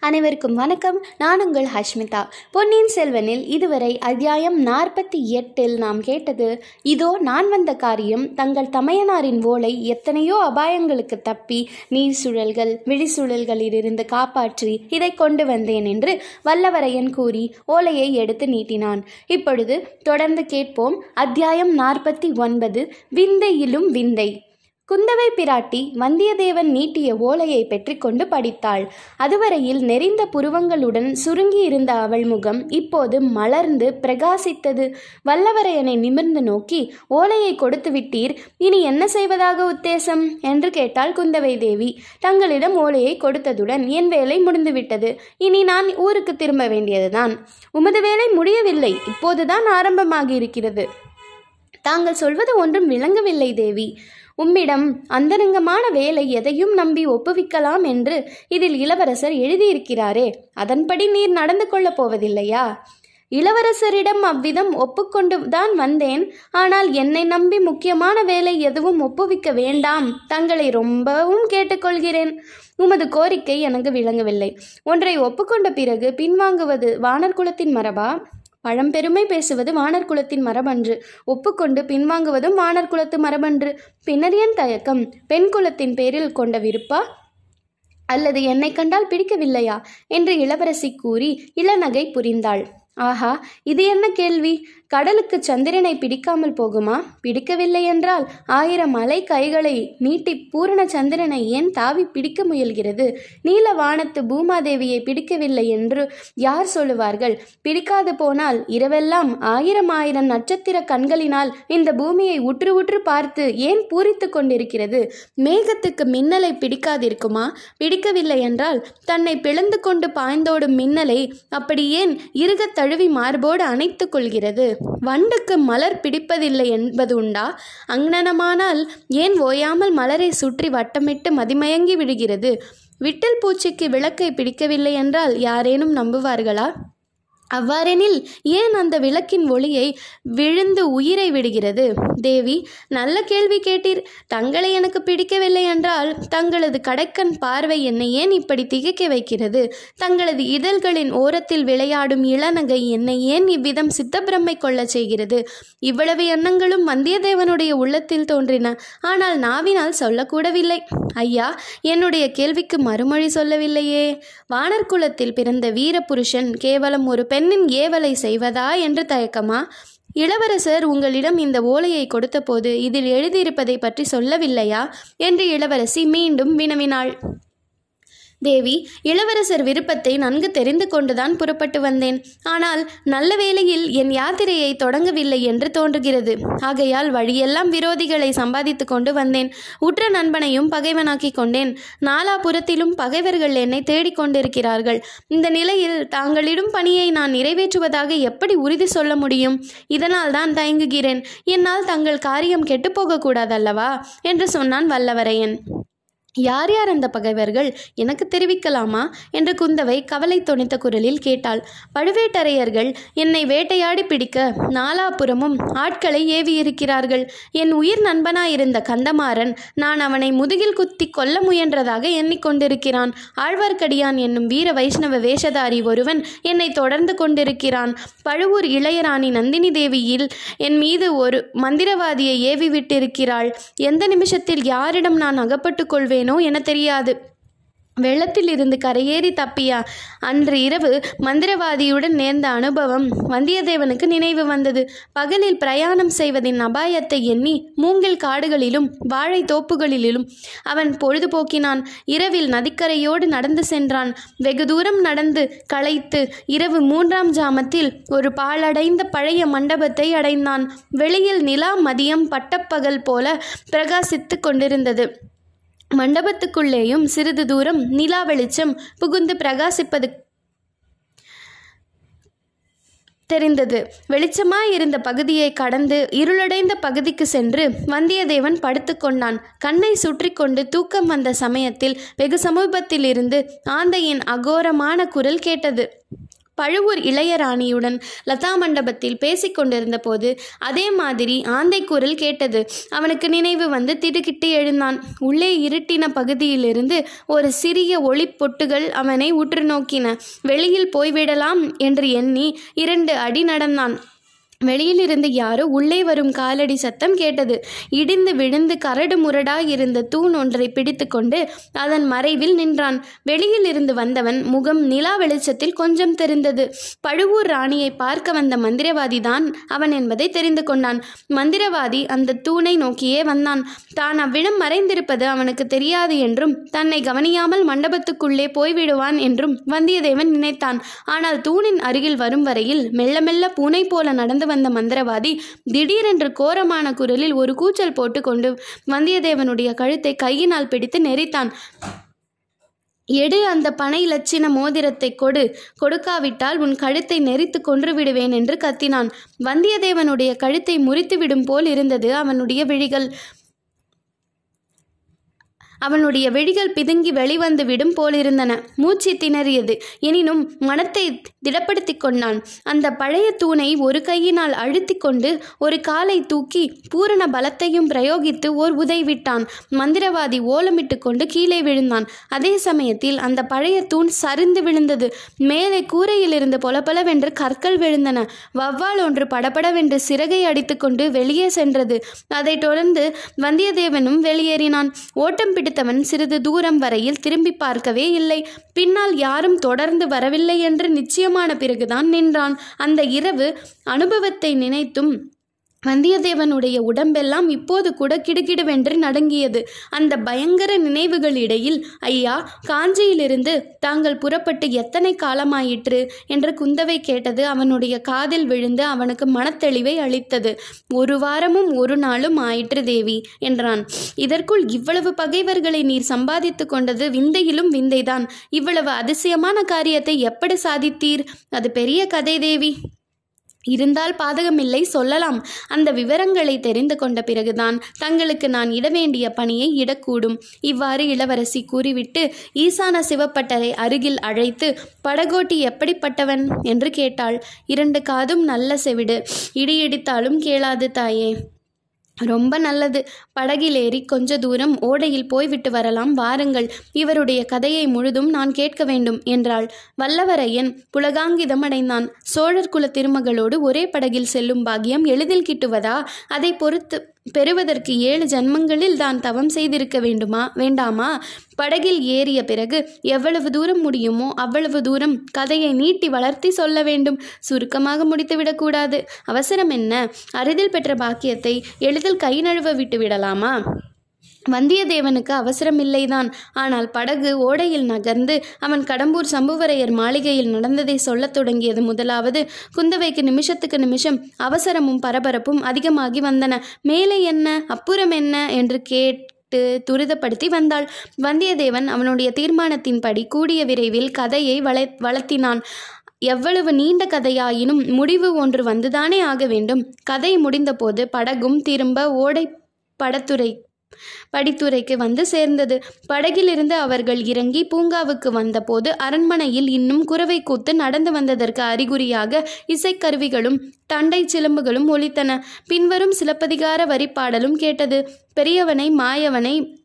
அனைவருக்கும் வணக்கம். நான் உங்கள் ஹஷ்மிதா. பொன்னியின் செல்வனில் இதுவரை அத்தியாயம் நாற்பத்தி எட்டில் நாம் கேட்டது இதோ நான் வந்த காரியம் தங்கள் தமையனாரின் ஓலை எத்தனையோ அபாயங்களுக்கு தப்பி நீர் சுழல்கள் விழிசுழல்களிலிருந்து காப்பாற்றி இதை கொண்டு வந்தேன் என்று வல்லவரையன் கூறி ஓலையை எடுத்து நீட்டினான். இப்பொழுது தொடர்ந்து கேட்போம். அத்தியாயம் நாற்பத்தி ஒன்பது விந்தையிலும் விந்தை. குந்தவை பிராட்டி வந்தியத்தேவன் நீட்டிய ஓலையை பெற்றிக்கொண்டு படித்தாள். அதுவரையில் நெறிந்த புருவங்களுடன் சுருங்கி இருந்த அவள் முகம் இப்போது மலர்ந்து பிரகாசித்தது. வல்லவரையனை நிமிர்ந்து நோக்கி ஓலையை கொடுத்து விட்டீர். இனி என்ன செய்வதாக உத்தேசம்? என்று கேட்டாள் குந்தவை தேவி. தங்களிடம் ஓலையை கொடுத்ததுடன் என் வேலை முடிந்துவிட்டது. இனி நான் ஊருக்கு திரும்ப வேண்டியதுதான். உமது வேலை முடியவில்லை. இப்போதுதான் ஆரம்பமாகி இருக்கிறது தாங்கள் சொல்வது ஒன்றும் விளங்கவில்லை தேவி. உம்மிடம் அந்தரங்கமான வேலை எதையும் நம்பி ஒப்புவிக்கலாம் என்று இதில் இளவரசர் எழுதியிருக்கிறாரே. அதன்படி நீர் நடந்து கொள்ளப் போவதில்லையா? இளவரசரிடம் அவ்விதம் ஒப்புக்கொண்டு தான் வந்தேன். ஆனால் என்னை நம்பி முக்கியமான வேலை எதுவும் ஒப்புவிக்க வேண்டாம். தங்களை ரொம்பவும் கேட்டுக்கொள்கிறேன். உமது கோரிக்கை எனக்கு விளங்கவில்லை. ஒன்றை ஒப்புக்கொண்ட பிறகு பின்வாங்குவது வானர் குலத்தின் மரபா? பழம்பெருமை பேசுவது வானர் குலத்தின் மரபன்று. ஒப்புக்கொண்டு பின்வாங்குவதும் வானர் குலத்து மரபன்று. பின்னர் என் தயக்கம்? பெண் குலத்தின் பேரில் கொண்ட விருப்பா? அல்லது என்னை கண்டால் பிடிக்கவில்லையா? என்று இளவரசி கூறி இளநகை புரிந்தாள். ஆஹா இது என்ன கேள்வி? கடலுக்கு சந்திரனை பிடிக்காமல் போகுமா? பிடிக்கவில்லை என்றால் ஆயிரம் அலை கைகளை நீட்டி பூரண சந்திரனை ஏன் தாவி பிடிக்க முயல்கிறது? நீல வானத்து பூமாதேவியை பிடிக்கவில்லை என்று யார் சொல்லுவார்கள்? பிடிக்காது போனால் இரவெல்லாம் ஆயிரம் ஆயிரம் நட்சத்திர கண்களினால் இந்த பூமியை உற்று உற்று பார்த்து ஏன் பூரித்து கொண்டிருக்கிறது? மேகத்துக்கு மின்னலை பிடிக்காதிருக்குமா? பிடிக்கவில்லை என்றால் தன்னை பிளந்து கொண்டு பாய்ந்தோடும் மின்னலை அப்படி ஏன் இருகத் தழுவி மார்போடு அணைத்துக் கொள்கிறது. வண்டுக்கு மலர் பிடிப்பதில்லை என்பது உண்டா அங்ஙனமானால் ஏன் ஓயாமல் மலரை சுற்றி வட்டமிட்டு மதிமயங்கி விடுகிறது? விட்டல் பூச்சிக்கு விளக்கை பிடிக்கவில்லை என்றால் யாரேனும் நம்புவார்களா? அவ்வாறெனில் ஏன் அந்த விளக்கின் ஒளியை விழுந்து உயிரை விடுகிறது? தேவி நல்ல கேள்வி கேட்டீர். தங்களை எனக்கு பிடிக்கவில்லை என்றால் தங்களது கடைக்கண் பார்வை என்னை ஏன் இப்படி திகைக்க வைக்கிறது? தங்களது இதழ்களின் ஓரத்தில் விளையாடும் இளநகை என்னை ஏன் இவ்விதம் சித்தப்பிரமை கொள்ளச் செய்கிறது? இவ்வளவு எண்ணங்களும் வந்தியத்தேவனுடைய உள்ளத்தில் தோன்றின. ஆனால் நாவினால் சொல்லக்கூடவில்லை. ஐயா என்னுடைய கேள்விக்கு மறுமொழி சொல்லவில்லையே. வானர்குலத்தில் பிறந்த வீரபுருஷன் கேவலம் ஒரு பெண் பெண்ணின் ஏவலை செய்வதா என்று தயக்கமா? இளவரசர் உங்களிடம் இந்த ஓலையை கொடுத்தபோது இதில் எழுதியிருப்பதை பற்றி சொல்லவில்லையா? என்று இளவரசி மீண்டும் வினவினாள். தேவி இளவரசர் விருப்பத்தை நன்கு தெரிந்து கொண்டுதான் புறப்பட்டு வந்தேன். ஆனால் நல்ல வேளையில் என் யாத்திரையை தொடங்கவில்லை என்று தோன்றுகிறது. ஆகையால் வழியெல்லாம் விரோதிகளை சம்பாதித்து கொண்டு வந்தேன். உற்ற நண்பனையும் பகைவனாக்கி கொண்டேன். நாலாபுரத்திலும் பகைவர்கள் என்னை தேடிக்கொண்டிருக்கிறார்கள் இந்த நிலையில் தாங்களிடும் பணியை நான் நிறைவேற்றுவதாக எப்படி உறுதி சொல்ல முடியும்? இதனால் தான் தயங்குகிறேன். என்னால் தங்கள் காரியம் கெட்டுப்போகக்கூடாதல்லவா என்று சொன்னான் வல்லவரையன். யார் யார் அந்த பகைவர்கள்? எனக்கு தெரிவிக்கலாமா? என்று குந்தவை கவலை துணித்த குரலில் கேட்டாள். பழுவேட்டரையர்கள் என்னை வேட்டையாடி பிடிக்க நாலாபுறமும் ஆட்களை ஏவியிருக்கிறார்கள். என் உயிர் நண்பனாயிருந்த கந்தமாறன் நான் அவனை முதுகில் குத்தி கொல்ல முயன்றதாக எண்ணிக்கொண்டிருக்கிறான். ஆழ்வார்க்கடியான் என்னும் வீர வைஷ்ணவ வேஷதாரி ஒருவன் என்னை தொடர்ந்து கொண்டிருக்கிறான். பழுவூர் இளையராணி நந்தினி தேவியில் என் மீது ஒரு மந்திரவாதியை ஏவி விட்டிருக்கிறாள் எந்த நிமிஷத்தில் யாரிடம் நான் அகப்பட்டுக் கொள்வேன்? செய்வேனோ என தெரியாது. வெள்ளத்தில் இருந்து கரையேறி தப்பியா அன்று இரவு மந்திரவாதியுடன் நேர்ந்த அனுபவம் வந்தியத்தேவனுக்கு நினைவு வந்தது. பகலில் பிரயாணம் செய்வதின் அபாயத்தை எண்ணி மூங்கில் காடுகளிலும் வாழை தோப்புகளிலும் அவன் பொழுதுபோக்கினான். இரவில் நதிக்கரையோடு நடந்து சென்றான். வெகு தூரம் நடந்து களைத்து இரவு மூன்றாம் ஜாமத்தில் ஒரு பாழடைந்த பழைய மண்டபத்தை அடைந்தான். வெளியில் நிலா மதியம் பட்டப்பகல் போல பிரகாசித்து கொண்டிருந்தது. மண்டபத்துக்குள்ளேயும் சிறிது தூரம் நிலா வெளிச்சம் புகுந்து பிரகாசிப்பது தெரிந்தது. வெளிச்சமாய் இருந்த பகுதியை கடந்து இருளடைந்த பகுதிக்கு சென்று வந்தியத்தேவன் படுத்துக்கொண்டான் கண்ணை சுற்றி கொண்டு தூக்கம் வந்த சமயத்தில் வெகு சமீபத்தில் இருந்து ஆந்தையின் அகோரமான குரல் கேட்டது. பழுவூர் இளையராணியுடன் லதா மண்டபத்தில் பேசிக்கொண்டிருந்த போது அதே மாதிரி ஆந்தை குரல் கேட்டது. அவனுக்கு நினைவு வந்து திடுக்கிட்டு எழுந்தான். உள்ளே இருட்டின பகுதியிலிருந்து ஒரு சிறிய ஒளிப்பொட்டுகள் அவனை உற்று நோக்கின. வெளியில் போய்விடலாம் என்று எண்ணி இரண்டு அடி நடந்தான். வெளியிலிருந்து யாரோ உள்ளே வரும் காலடி சத்தம் கேட்டது. இடிந்து விழுந்து கரடு முரடாய் இருந்த தூண் ஒன்றை பிடித்துக்கொண்டு அதன் மறைவில் நின்றான். வெளியில் இருந்து வந்தவன் முகம் நிலா வெளிச்சத்தில் கொஞ்சம் தெரிந்தது. பழுவூர் ராணியை பார்க்க வந்த மந்திரவாதி தான் அவன் என்பதை தெரிந்து கொண்டான். மந்திரவாதி அந்த தூணை நோக்கியே வந்தான். தான் அவ்விடம் மறைந்திருப்பது அவனுக்கு தெரியாது என்றும் தன்னை கவனியாமல் மண்டபத்துக்குள்ளே போய்விடுவான் என்றும் வந்தியத்தேவன் நினைத்தான். ஆனால் தூணின் அருகில் வரும் வரையில் மெல்ல மெல்ல பூனை போல நடந்து வந்த மந்திரவாதி திடீரென்று கோரமான குரலில் ஒரு கூச்சல் போட்டு கொண்டு வந்தியத்தேவனுடைய கழுத்தை கையினால் பிடித்து நெரித்தான். எடு அந்த பனை இலச்சின மோதிரத்தை கொடு. கொடுக்காவிட்டால் உன் கழுத்தை நெரித்து கொன்று விடுவேன் என்று கத்தினான். வந்தியத்தேவனுடைய கழுத்தை முறித்து விடும் போல் இருந்தது அவனுடைய விழிகள். அவனுடைய விழிகள் பிதுங்கி வெளிவந்து விடும் போலிருந்தன. மூச்சு திணறியது. எனினும் மனத்தை திடப்படுத்தி கொண்டான். அந்த பழைய தூணை ஒரு கையினால் அழுத்தி கொண்டு ஒரு காலை தூக்கி பூரண பலத்தையும் பிரயோகித்து ஓர் உதை விட்டான். மந்திரவாதி ஓலமிட்டு கொண்டு கீழே விழுந்தான். அதே சமயத்தில் அந்த பழைய தூண் சரிந்து விழுந்தது. மேலே கூரையிலிருந்து பொலபொலவென்று கற்கள் விழுந்தன. வவ்வால் ஒன்று படபடவென்று சிறகை அடித்துக்கொண்டு வெளியே சென்றது. அதைத் தொடர்ந்து வந்தியத்தேவனும் வெளியேறினான். ஓட்டம் பிடித்தவன் சிறிது தூரம் வரையில் திரும்பி பார்க்கவே இல்லை. பின்னால் யாரும் தொடர்ந்து வரவில்லை என்று நிச்சயமான பிறகுதான் நின்றான். அந்த இரவு அனுபவத்தை நினைத்தும் வந்தியத்தேவனுடைய உடம்பெல்லாம் இப்போது கூட கிடுகிடுவென்று நடுங்கியது. அந்த பயங்கர நினைவுகளிடையில் ஐயா காஞ்சியிலிருந்து தாங்கள் புறப்பட்டு எத்தனை காலமாயிற்று? என்று குந்தவை கேட்டது அவனுடைய காதில் விழுந்து அவனுக்கு மனத்தெளிவை அளித்தது. ஒரு வாரமும் ஒரு நாளும் ஆயிற்று தேவி என்றான். இதற்குள் இவ்வளவு பகைவர்களை நீர் சம்பாதித்து கொண்டது விந்தையிலும் விந்தைதான். இவ்வளவு அதிசயமான காரியத்தை எப்படி சாதித்தீர்? அது பெரிய கதை தேவி. இருந்தால் பாதகமில்லை சொல்லலாம். அந்த விவரங்களை தெரிந்து கொண்ட பிறகுதான் தங்களுக்கு நான் இட வேண்டிய பணியை இடக்கூடும். இவ்வாறு இளவரசி கூறிவிட்டு ஈசான சிவப்பட்டரை அருகில் அழைத்து படகோட்டி எப்படிப்பட்டவன்? என்று கேட்டாள். இரண்டு காதும் நல்ல செவிடு. இடியடித்தாலும் கேளாது தாயே. ரொம்ப நல்லது. படகில் ஏறி கொஞ்ச தூரம் ஓடையில் போய்விட்டு வரலாம் வாருங்கள். இவருடைய கதையை முழுதும் நான் கேட்க வேண்டும் என்றாள். வல்லவரையன் புலகாங்கிதம் அடைந்தான். சோழர் குல திருமகளோடு ஒரே படகில் செல்லும் பாக்கியம் எளிதில் கிட்டுவதா? அதை பொறுத்து பெறுவதற்கு ஏழு ஜன்மங்களில் தான் தவம் செய்திருக்க வேண்டுமா? வேண்டாமா? படகில் ஏறிய பிறகு எவ்வளவு தூரம் முடியுமோ அவ்வளவு தூரம் கதையை நீட்டி வளர்த்தி சொல்ல வேண்டும். சுருக்கமாக முடித்துவிடக்கூடாது அவசரம் என்ன? அரிதில் பெற்ற பாக்கியத்தை எளிதில் கை நழுவ விட்டு விடலாமா வந்தியத்தேவனுக்கு அவசரமில்லைதான். ஆனால் படகு ஓடையில் நகர்ந்து அவன் கடம்பூர் சம்புவரையர் மாளிகையில் நடந்ததை சொல்லத் தொடங்கியது முதலாவது. குந்தவைக்கு நிமிஷத்துக்கு நிமிஷம் அவசரமும் பரபரப்பும் அதிகமாகி வந்தன. மேலே என்ன அப்புறம் என்ன என்று கேட்டு துரிதப்படுத்தி வந்தாள். வந்தியத்தேவன் அவனுடைய தீர்மானத்தின்படி கூடிய விரைவில் கதையை வள வளர்த்தினான். எவ்வளவு நீண்ட கதையாயினும் முடிவு ஒன்று வந்துதானே ஆக வேண்டும். கதை முடிந்தபோது படகும் திரும்ப ஓடை படத்துறை படித்துறைக்கு வந்து சேர்ந்தது. படகிலிருந்து அவர்கள் இறங்கி பூங்காவுக்கு வந்தபோது அரண்மனையில் இன்னும் குறவை கூத்து நடந்து வந்ததற்கு அறிகுறியாக இசைக்கருவிகளும் தண்டை சிலம்புகளும் ஒலித்தன. பின்வரும் சிலப்பதிகார வரிப்பாடலும் கேட்டது. பெரியவனை மாயவனை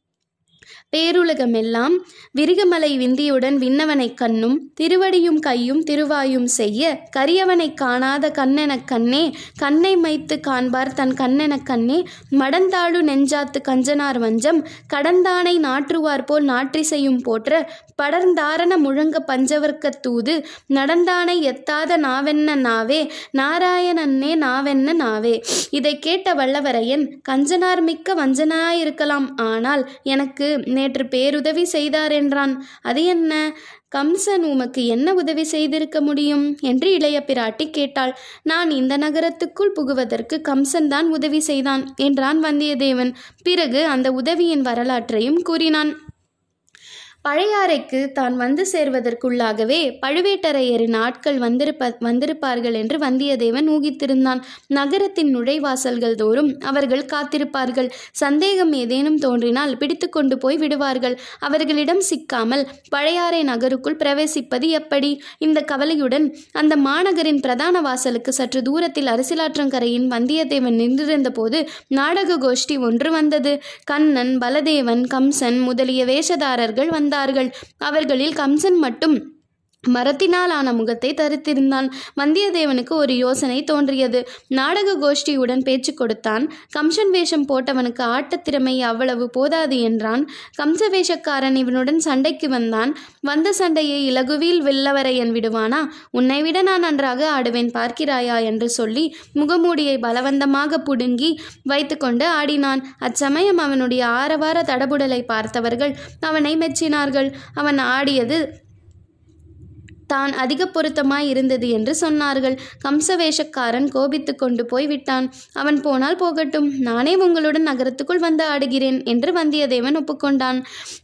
பேருலகமெல்லாம் விருகமலை விந்தியுடன் விண்ணவனைக் கண்ணும் திருவடியும் கையும் திருவாயும் செய்ய கரியவனைக் காணாத கண்ணெனக் கண்ணே கண்ணை மைத்து காண்பார் தன் கண்ணெனக் கண்ணே மடந்தாழு நெஞ்சாத்து கஞ்சனார் வஞ்சம் கடந்தானை நாற்றுவார் போல் நாற்றிசையும் போற்ற படர்ந்தாரண முழங்க பஞ்சவர்க்க தூது நடந்தானை எத்தாத நாவென்ன நாவே நாராயணன்னே நாவென்ன நாவே. இதை கேட்ட வல்லவரையன் கஞ்சனார் மிக்க வஞ்சனாயிருக்கலாம் ஆனால் எனக்கு நேற்று பேருதவி செய்தார் என்றான். அது என்ன? கம்சன் உமக்கு என்ன உதவி செய்திருக்க முடியும்? என்று இளைய பிராட்டி கேட்டாள். நான் இந்த நகரத்துக்குள் புகுவதற்கு கம்சன் தான் உதவி செய்தான் என்றான் வந்தியத்தேவன். பிறகு அந்த உதவியின் வரலாற்றையும் கூறினான். பழையாறைக்கு தான் வந்து சேர்வதற்குள்ளாகவே பழுவேட்டரையரின் ஆட்கள் வந்திருப்ப வந்திருப்பார்கள் என்று வந்தியத்தேவன் ஊகித்திருந்தான். நகரத்தின் நுழைவாசல்கள் தோறும் அவர்கள் காத்திருப்பார்கள். சந்தேகம் ஏதேனும் தோன்றினால் பிடித்து கொண்டு போய் விடுவார்கள். அவர்களிடம் சிக்காமல் பழையாறை நகருக்குள் பிரவேசிப்பது எப்படி? இந்த கவலையுடன் அந்த மாநகரின் பிரதான வாசலுக்கு சற்று தூரத்தில் அரசியலாற்றங்கரையின் வந்தியத்தேவன் நின்றிருந்த போது நாடக கோஷ்டி ஒன்று வந்தது. கண்ணன் பலதேவன் கம்சன் முதலிய வேஷதாரர்கள் வந்தார்கள். அவர்களில் கம்சன் மட்டும் மரத்தினால் ஆன முகத்தை தரித்திருந்தான். வந்தியத்தேவனுக்கு ஒரு யோசனை தோன்றியது. நாடக கோஷ்டியுடன் பேச்சு கொடுத்தான். கம்சன் வேஷம் போட்டவனுக்கு ஆட்டத்திறமை அவ்வளவு போதாது என்றான். கம்ச வேஷக்காரன் இவனுடன் சண்டைக்கு வந்தான். வந்த சண்டையை இலகுவில் வெல்லவரையன் விடுவானா? உன்னை விட நான் நன்றாக ஆடுவேன் பார்க்கிறாயா என்று சொல்லி முகமூடியை பலவந்தமாக புடுங்கி வைத்துக்கொண்டு ஆடினான். அச்சமயம் அவனுடைய ஆரவார தடபுடலை பார்த்தவர்கள் அவனை மெச்சினார்கள். அவன் ஆடியது தான் அதிக பொருத்தமாய் இருந்தது என்று சொன்னார்கள். கம்சவேஷக்காரன் கோபித்து கொண்டு போய் விட்டான். அவன் போனால் போகட்டும். நானே உங்களுடன் நகரத்துக்குள் வந்து ஆடுகிறேன் என்று வந்தியத்தேவன் ஒப்புக்கொண்டான்.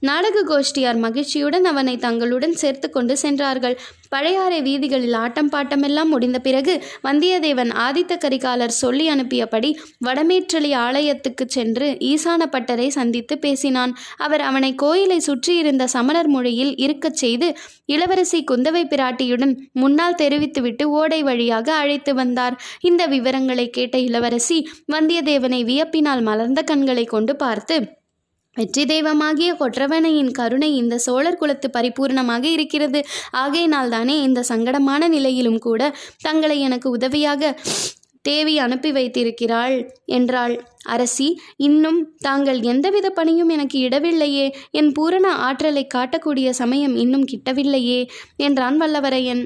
நாடக கோஷ்டியார் மகிழ்ச்சியுடன் அவனை தங்களுடன் சேர்த்து கொண்டு சென்றார்கள். பழையாறை வீதிகளில் ஆட்டம் பாட்டமெல்லாம் முடிந்த பிறகு வந்தியத்தேவன் ஆதித்த கரிகாலர் சொல்லி அனுப்பியபடி வடமேற்றலி ஆலயத்துக்கு சென்று ஈசான பட்டரை சந்தித்து பேசினான். அவர் அவனை கோயிலை சுற்றியிருந்த சமணர் மொழியில் இருக்கச் செய்து இளவரசி குந்தவை பிராட்டியுடன் முன்னால் தெரிவித்துவிட்டு ஓடை வழியாக அழைத்து வந்தார். இந்த விவரங்களை கேட்ட இளவரசி வந்தியத்தேவனை வியப்பினால் மலர்ந்த கண்களை கொண்டு பார்த்து வெற்றி தெய்வமாகிய கொற்றவனையின் கருணை இந்த சோழர் குலத்து பரிபூர்ணமாக இருக்கிறது. ஆகையினால் தானே இந்த சங்கடமான நிலையிலும் கூட தங்களை எனக்கு உதவியாக தேவி அனுப்பி வைத்திருக்கிறாள் என்றாள். அரசி இன்னும் தாங்கள் எந்தவித பணியும் எனக்கு இடவில்லையே. என் பூரண ஆற்றலை காட்டக்கூடிய சமயம் இன்னும் கிட்டவில்லையே என்றான் வல்லவரையன்.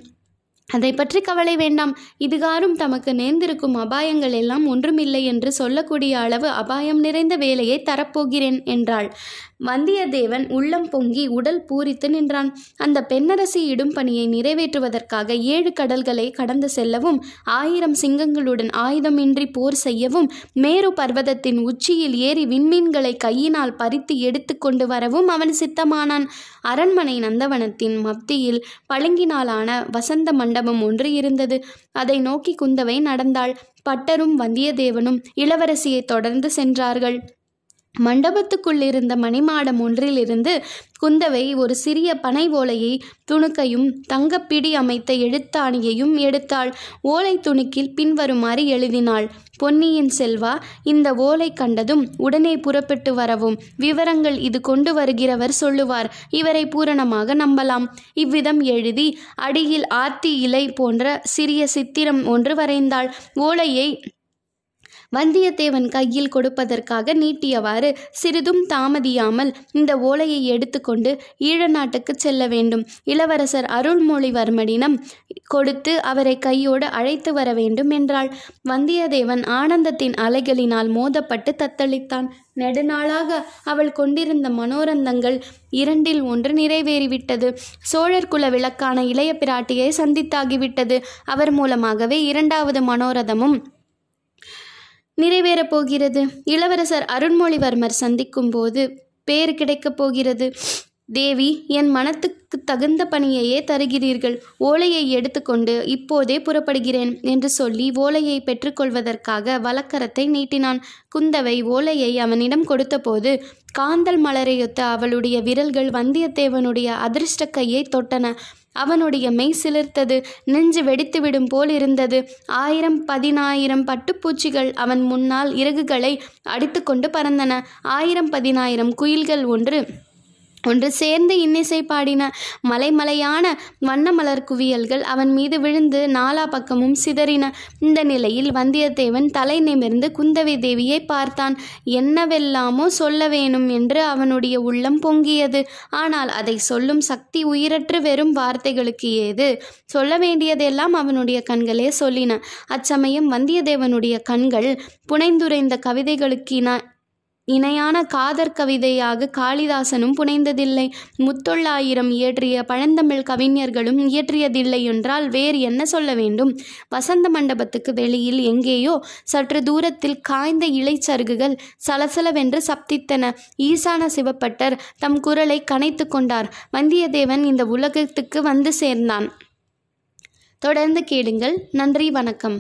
அதை பற்றி கவலை வேண்டாம். இதுகாரும் தமக்கு நேர்ந்திருக்கும் அபாயங்கள் எல்லாம் ஒன்றுமில்லை என்று சொல்லக்கூடிய அளவு அபாயம் நிறைந்த வேலையை தரப்போகிறேன் என்றாள். வந்தியத்தேவன் உள்ளம் பொங்கி உடல் பூரித்து நின்றான். அந்த பெண்ணரசி இடும் பணியை நிறைவேற்றுவதற்காக ஏழு கடல்களை கடந்து செல்லவும் ஆயிரம் சிங்கங்களுடன் ஆயுதமின்றி போர் செய்யவும் மேரு பர்வதத்தின் உச்சியில் ஏறி விண்மீன்களை கையினால் பறித்து எடுத்து கொண்டு வரவும் அவன் சித்தமானான். அரண்மனை நந்தவனத்தின் மத்தியில் பழங்கினாலான வசந்த மண் மண்டபம் ஒன்று இருந்தது. அதை நோக்கி குந்தவை நடந்தாள். பட்டரும் வந்தியத்தேவனும் இளவரசியை தொடர்ந்து சென்றார்கள். மண்டபத்துக்குள்ளிருந்த மணிமாடம் ஒன்றிலிருந்து குந்தவை ஒரு சிறிய பனை ஓலையை துணுக்கையும் தங்கப்பிடி அமைத்த எழுத்தாணியையும் எடுத்தாள். ஓலை துணுக்கில் பின்வருமாறு எழுதினாள். பொன்னியின் செல்வா இந்த ஓலை கண்டதும் உடனே புறப்பட்டு வரவும் விவரங்கள் இது கொண்டு வருகிறவர் சொல்லுவார். இவரை பூரணமாக நம்பலாம். இவ்விதம் எழுதி அடியில் ஆத்தி இலை போன்ற சிறிய சித்திரம் ஒன்று வரைந்தாள். ஓலையை வந்தியத்தேவன் கையில் கொடுப்பதற்காக நீட்டியவாறு சிறிதும் தாமதியாமல் இந்த ஓலையை எடுத்துக்கொண்டு ஈழ நாட்டுக்கு செல்ல வேண்டும். இளவரசர் அருள்மொழிவர்மனிடம் கொடுத்து அவரை கையோடு அழைத்து வர வேண்டும் என்றாள். வந்தியத்தேவன் ஆனந்தத்தின் அலைகளினால் மோதப்பட்டு தத்தளித்தான். நெடுநாளாக அவள் கொண்டிருந்த மனோரந்தங்கள் இரண்டில் ஒன்று நிறைவேறிவிட்டது. சோழர் குல விளக்கான இளைய பிராட்டியை சந்தித்தாகிவிட்டது. அவர் மூலமாகவே இரண்டாவது மனோரதமும் நிறைவேறப் போகிறது. இளவரசர் அருண்மொழிவர்மர் சந்திக்கும் போது பேர் கிடைக்கப் போகிறது. தேவி என் மனத்துக்கு தகுந்த பணியையே தருகிறீர்கள். ஓலையை எடுத்துக்கொண்டு இப்போதே புறப்படுகிறேன் என்று சொல்லி ஓலையை பெற்றுக்கொள்வதற்காக வழக்கரத்தை நீட்டினான். குந்தவை ஓலையை அவனிடம் கொடுத்தபோது காந்தல் மலரையொத்த அவளுடைய விரல்கள் வந்தியத்தேவனுடைய அதிர்ஷ்ட கையை தொட்டன. அவனுடைய மெய் சிலிர்த்தது நெஞ்சு வெடித்துவிடும் போல் இருந்தது. ஆயிரம் பதினாயிரம் பட்டுப்பூச்சிகள் அவன் முன்னால் இறகுகளை அடித்துக்கொண்டு பறந்தன. ஆயிரம் பதினாயிரம் குயில்கள் ஒன்று ஒன்று சேர்ந்து இன்னிசை பாடின மலைமலையான வண்ணமலர் குவியல்கள் அவன் மீது விழுந்து நாலா பக்கமும் சிதறின. இந்த நிலையில் வந்தியத்தேவன் தலை நிமிர்ந்து குந்தவை தேவியை பார்த்தான். என்னவெல்லாமோ சொல்ல வேணும் என்று அவனுடைய உள்ளம் பொங்கியது. ஆனால் அதை சொல்லும் சக்தி உயிரற்று வெறும் வார்த்தைகளுக்கு ஏது? சொல்ல வேண்டியதெல்லாம் அவனுடைய கண்களே சொல்லின. அச்சமயம் வந்தியத்தேவனுடைய கண்கள் புனைந்துரைந்த கவிதைகளுக்கின. இணையான காதற் கவிதையாக காளிதாசனும் புனைந்ததில்லை. முத்தொள்ளாயிரம் இயற்றிய பழந்தமிழ் கவிஞர்களும் இயற்றியதில்லை என்றால் வேறு என்ன சொல்ல வேண்டும்? வசந்த மண்டபத்துக்கு வெளியில் எங்கேயோ சற்று தூரத்தில் காய்ந்த இலைச்சருகுகள் சலசலவென்று சப்தித்தன. ஈசான சிவப்பட்டர் தம் குரலை கனைத்து கொண்டார். வந்தியத்தேவன் இந்த உலகத்துக்கு வந்து சேர்ந்தான். தொடர்ந்து கேளுங்கள். நன்றி வணக்கம்.